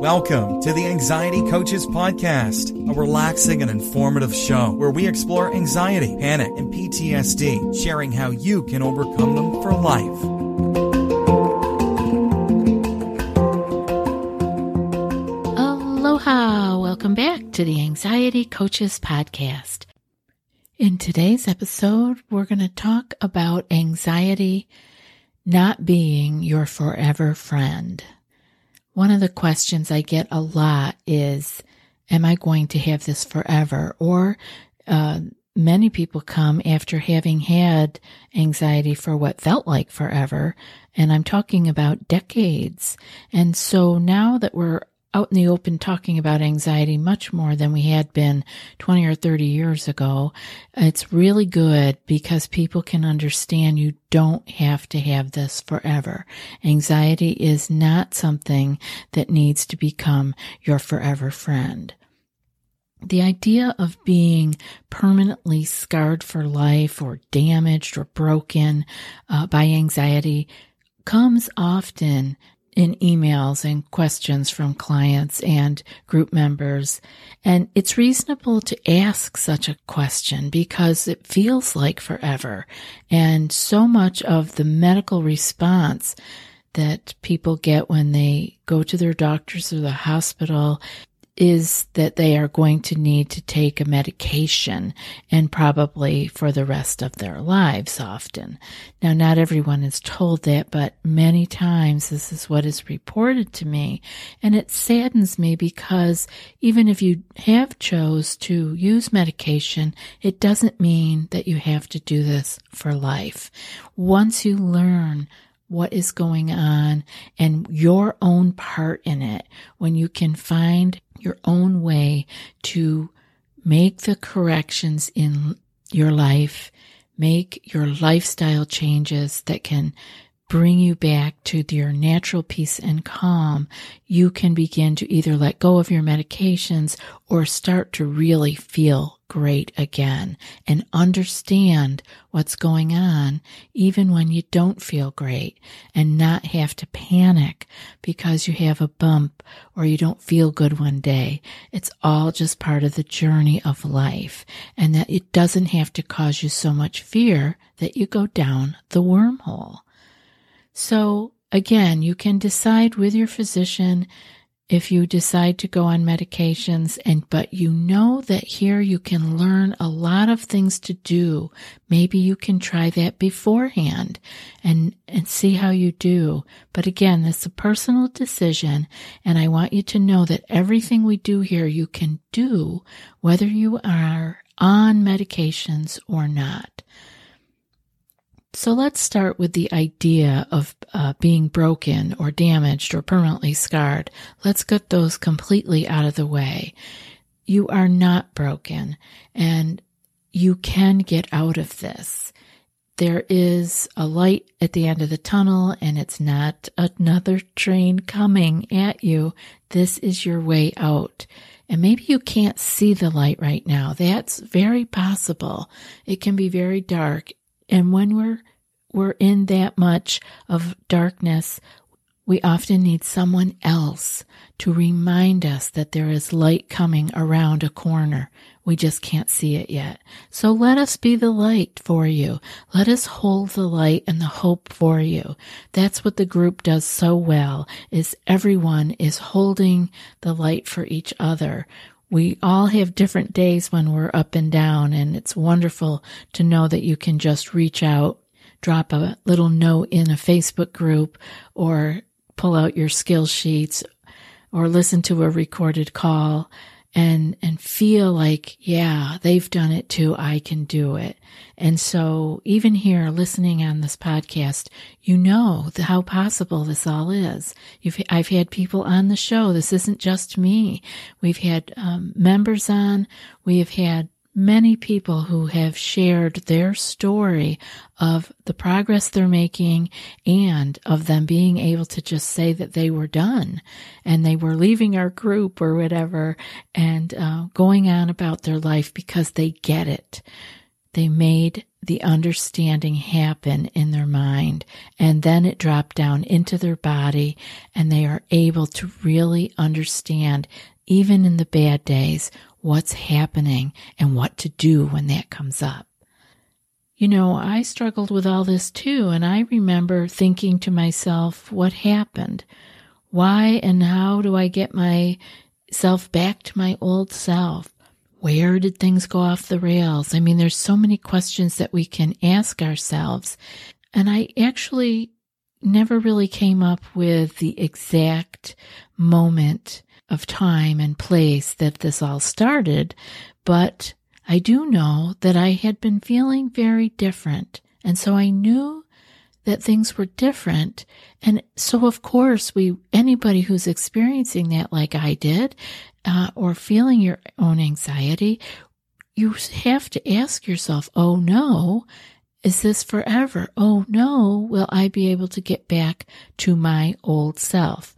Welcome to the Anxiety Coaches Podcast, a relaxing and informative show where we explore anxiety, panic, and PTSD, sharing how you can overcome them for life. Aloha! Welcome back to the Anxiety Coaches Podcast. In today's episode, we're going to talk about anxiety not being your forever friend. One of the questions I get a lot is, Am I going to have this forever? Or uh, many people come after having had anxiety for what felt like forever. And I'm talking about decades. And so now that we're out in the open talking about anxiety much more than we had been 20 or 30 years ago. It's really good because people can understand you don't have to have this forever. Anxiety is not something that needs to become your forever friend. The idea of being permanently scarred for life or damaged or broken uh, by anxiety comes often in emails and questions from clients and group members. And it's reasonable to ask such a question because it feels like forever. And so much of the medical response that people get when they go to their doctors or the hospital is that they are going to need to take a medication and probably for the rest of their lives often. Now, not everyone is told that, but many times this is what is reported to me. And it saddens me because even if you have chose to use medication, it doesn't mean that you have to do this for life. Once you learn what is going on and your own part in it, when you can find your own way to make the corrections in your life, make your lifestyle changes that can bring you back to your natural peace and calm, you can begin to either let go of your medications or start to really feel great again and understand what's going on even when you don't feel great and not have to panic because you have a bump or you don't feel good one day. It's all just part of the journey of life and that it doesn't have to cause you so much fear that you go down the wormhole. So again, you can decide with your physician if you decide to go on medications and but you know that here you can learn a lot of things to do. Maybe you can try that beforehand and and see how you do. But again it's a personal decision and i want you to know that everything we do here you can do whether you are on medications or not so let's start with the idea of uh, being broken or damaged or permanently scarred. Let's get those completely out of the way. You are not broken and you can get out of this. There is a light at the end of the tunnel and it's not another train coming at you. This is your way out. And maybe you can't see the light right now. That's very possible. It can be very dark and when we're we're in that much of darkness, we often need someone else to remind us that there is light coming around a corner. We just can't see it yet. So let us be the light for you. Let us hold the light and the hope for you. That's what the group does so well is everyone is holding the light for each other we all have different days when we're up and down, and it's wonderful to know that you can just reach out, drop a little note in a Facebook group, or pull out your skill sheets, or listen to a recorded call and and feel like yeah they've done it too. I can do it. And so even here listening on this podcast you know how possible this all is. You've, i've had people on the show. This isn't just me. We've had um, members on. We have had many people who have shared their story of the progress they're making and of them being able to just say that they were done and they were leaving our group or whatever and uh, going on about their life because they get it. They made the understanding happen in their mind and then it dropped down into their body and they are able to really understand even in the bad days what's happening and what to do when that comes up. You know, I struggled with all this too, and I remember thinking to myself, what happened? Why and how do I get myself back to my old self? Where did things go off the rails? I mean, there's so many questions that we can ask ourselves. And I actually never really came up with the exact moment of time and place that this all started, but I do know that I had been feeling very different. And so I knew that things were different. And so, of course, we, anybody who's experiencing that like I did, uh, or feeling your own anxiety, you have to ask yourself, oh no, is this forever? Oh no, will I be able to get back to my old self?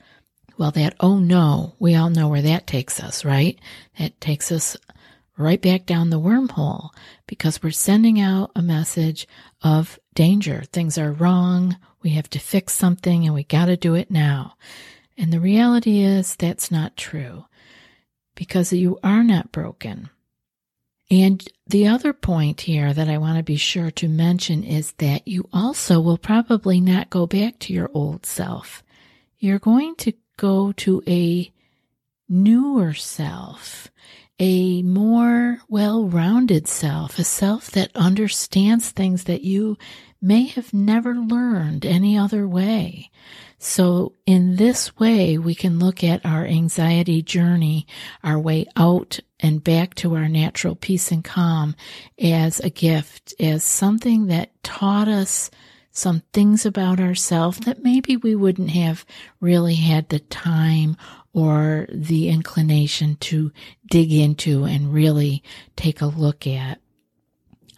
Well, that oh no, we all know where that takes us, right? That takes us right back down the wormhole because we're sending out a message of danger. Things are wrong. We have to fix something and we got to do it now. And the reality is that's not true because you are not broken. And the other point here that I want to be sure to mention is that you also will probably not go back to your old self. You're going to go to a newer self, a more well rounded self, a self that understands things that you may have never learned any other way. So in this way, we can look at our anxiety journey, our way out and back to our natural peace and calm as a gift, as something that taught us some things about ourselves that maybe we wouldn't have really had the time or the inclination to dig into and really take a look at.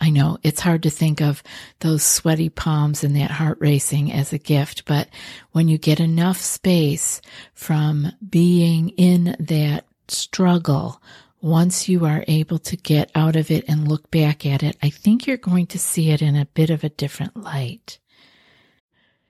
I know it's hard to think of those sweaty palms and that heart racing as a gift, but when you get enough space from being in that struggle, once you are able to get out of it and look back at it, I think you're going to see it in a bit of a different light.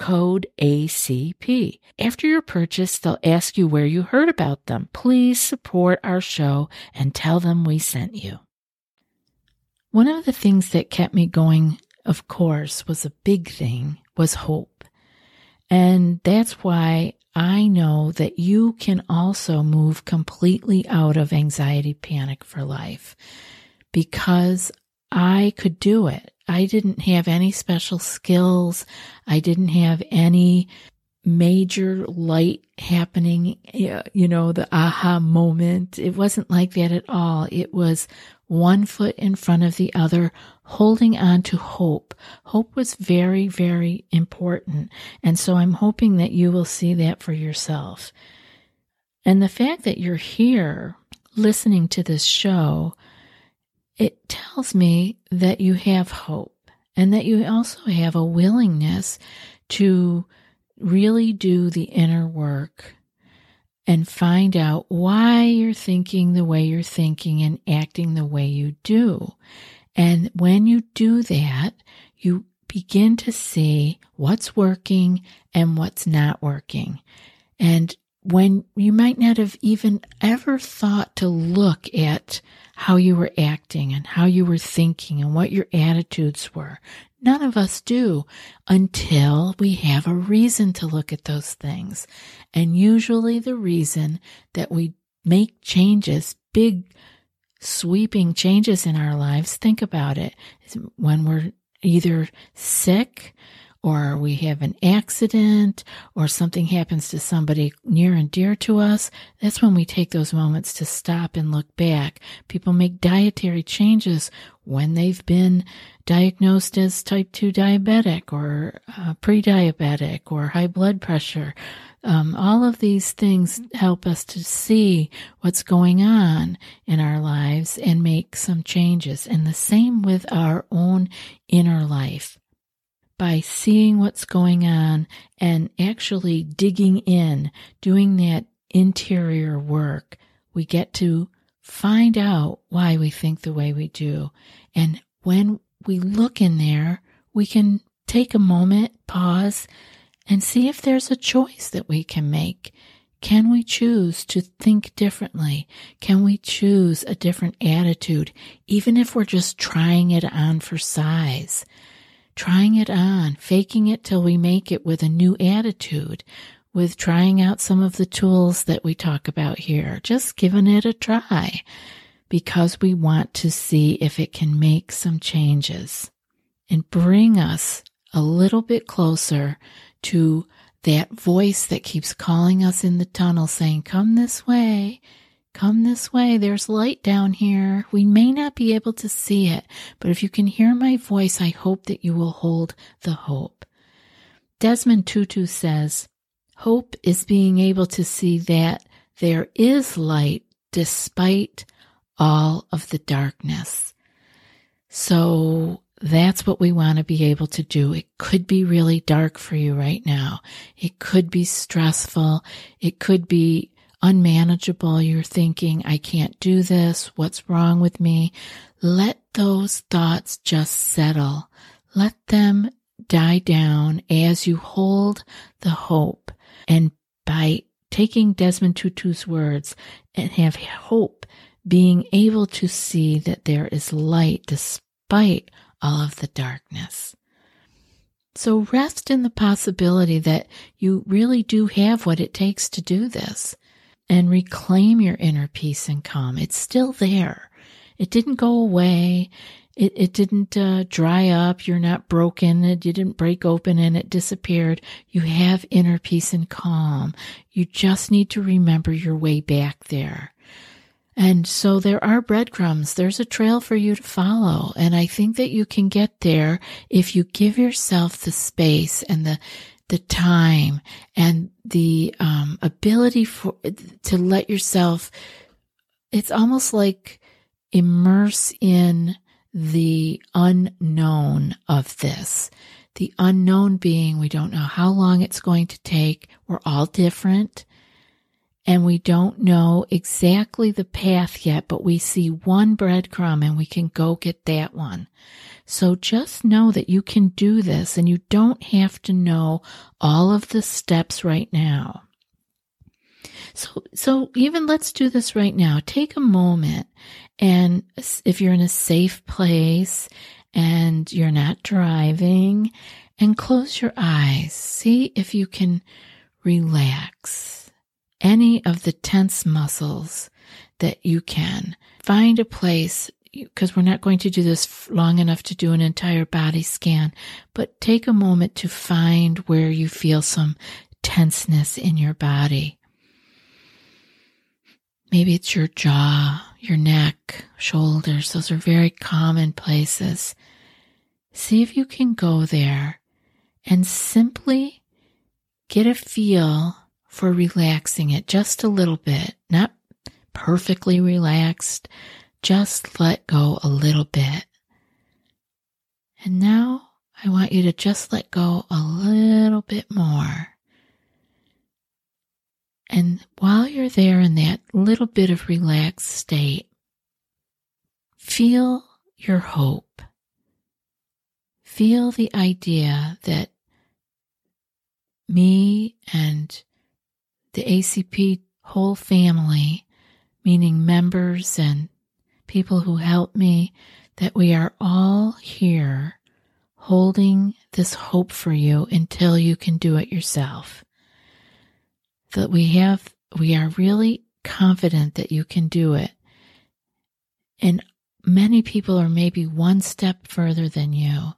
code ACP. After your purchase, they'll ask you where you heard about them. Please support our show and tell them we sent you. One of the things that kept me going, of course, was a big thing, was hope. And that's why I know that you can also move completely out of anxiety panic for life because I could do it. I didn't have any special skills. I didn't have any major light happening, you know, the aha moment. It wasn't like that at all. It was one foot in front of the other, holding on to hope. Hope was very, very important. And so I'm hoping that you will see that for yourself. And the fact that you're here listening to this show it tells me that you have hope and that you also have a willingness to really do the inner work and find out why you're thinking the way you're thinking and acting the way you do. And when you do that, you begin to see what's working and what's not working. And when you might not have even ever thought to look at how you were acting and how you were thinking and what your attitudes were. None of us do until we have a reason to look at those things. And usually the reason that we make changes, big sweeping changes in our lives, think about it, is when we're either sick or we have an accident or something happens to somebody near and dear to us, that's when we take those moments to stop and look back. People make dietary changes when they've been diagnosed as type 2 diabetic or uh, pre diabetic or high blood pressure. Um, all of these things help us to see what's going on in our lives and make some changes. And the same with our own inner life by seeing what's going on and actually digging in, doing that interior work, we get to find out why we think the way we do. And when we look in there, we can take a moment, pause, and see if there's a choice that we can make. Can we choose to think differently? Can we choose a different attitude, even if we're just trying it on for size? Trying it on, faking it till we make it with a new attitude, with trying out some of the tools that we talk about here, just giving it a try because we want to see if it can make some changes and bring us a little bit closer to that voice that keeps calling us in the tunnel saying, come this way. Come this way. There's light down here. We may not be able to see it, but if you can hear my voice, I hope that you will hold the hope. Desmond Tutu says, Hope is being able to see that there is light despite all of the darkness. So that's what we want to be able to do. It could be really dark for you right now. It could be stressful. It could be unmanageable, you're thinking, I can't do this, what's wrong with me, let those thoughts just settle. Let them die down as you hold the hope. And by taking Desmond Tutu's words and have hope, being able to see that there is light despite all of the darkness. So rest in the possibility that you really do have what it takes to do this and reclaim your inner peace and calm. It's still there. It didn't go away. It, it didn't uh, dry up. You're not broken. It didn't break open and it disappeared. You have inner peace and calm. You just need to remember your way back there. And so there are breadcrumbs. There's a trail for you to follow. And I think that you can get there if you give yourself the space and the the time and the um, ability for to let yourself it's almost like immerse in the unknown of this. The unknown being we don't know how long it's going to take. We're all different and we don't know exactly the path yet but we see one breadcrumb and we can go get that one so just know that you can do this and you don't have to know all of the steps right now. So, so even let's do this right now. Take a moment and if you're in a safe place and you're not driving and close your eyes. See if you can relax any of the tense muscles that you can. Find a place because we're not going to do this long enough to do an entire body scan, but take a moment to find where you feel some tenseness in your body. Maybe it's your jaw, your neck, shoulders. Those are very common places. See if you can go there and simply get a feel for relaxing it just a little bit, not perfectly relaxed, just let go a little bit. And now I want you to just let go a little bit more. And while you're there in that little bit of relaxed state, feel your hope. Feel the idea that me and the ACP whole family, meaning members and people who help me, that we are all here holding this hope for you until you can do it yourself. That we have, we are really confident that you can do it. And many people are maybe one step further than you,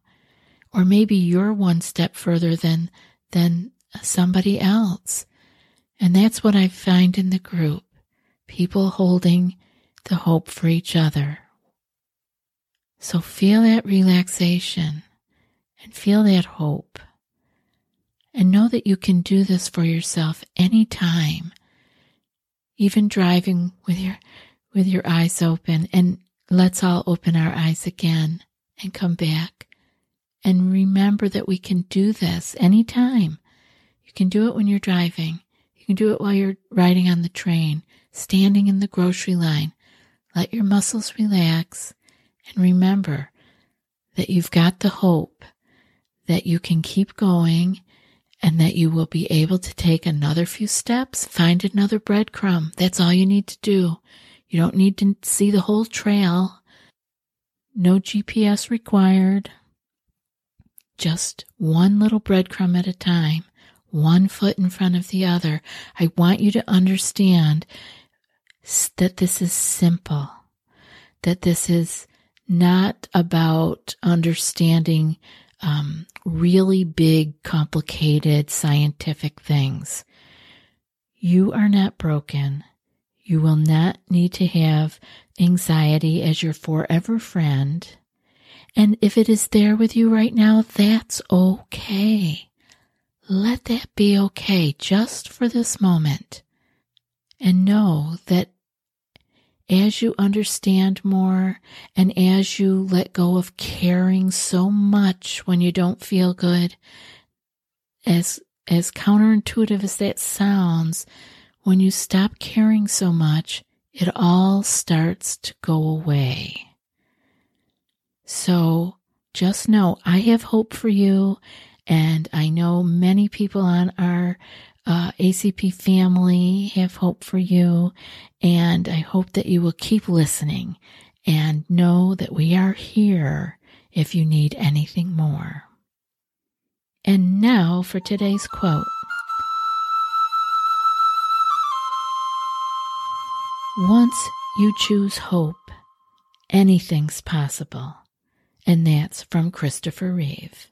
or maybe you're one step further than, than somebody else. And that's what I find in the group people holding the hope for each other. So feel that relaxation and feel that hope. And know that you can do this for yourself anytime, even driving with your, with your eyes open. And let's all open our eyes again and come back and remember that we can do this anytime. You can do it when you're driving. You do it while you're riding on the train, standing in the grocery line. Let your muscles relax and remember that you've got the hope that you can keep going and that you will be able to take another few steps, find another breadcrumb. That's all you need to do. You don't need to see the whole trail. No GPS required. Just one little breadcrumb at a time, one foot in front of the other. I want you to understand that this is simple, that this is not about understanding um, really big, complicated scientific things. You are not broken. You will not need to have anxiety as your forever friend. And if it is there with you right now, that's okay. Let that be okay just for this moment. And know that as you understand more and as you let go of caring so much when you don't feel good, as, as counterintuitive as that sounds, when you stop caring so much, it all starts to go away. So just know I have hope for you, and I know many people on our uh, ACP family have hope for you. And I hope that you will keep listening and know that we are here if you need anything more. And now for today's quote. Once you choose hope, anything's possible. And that's from Christopher Reeve.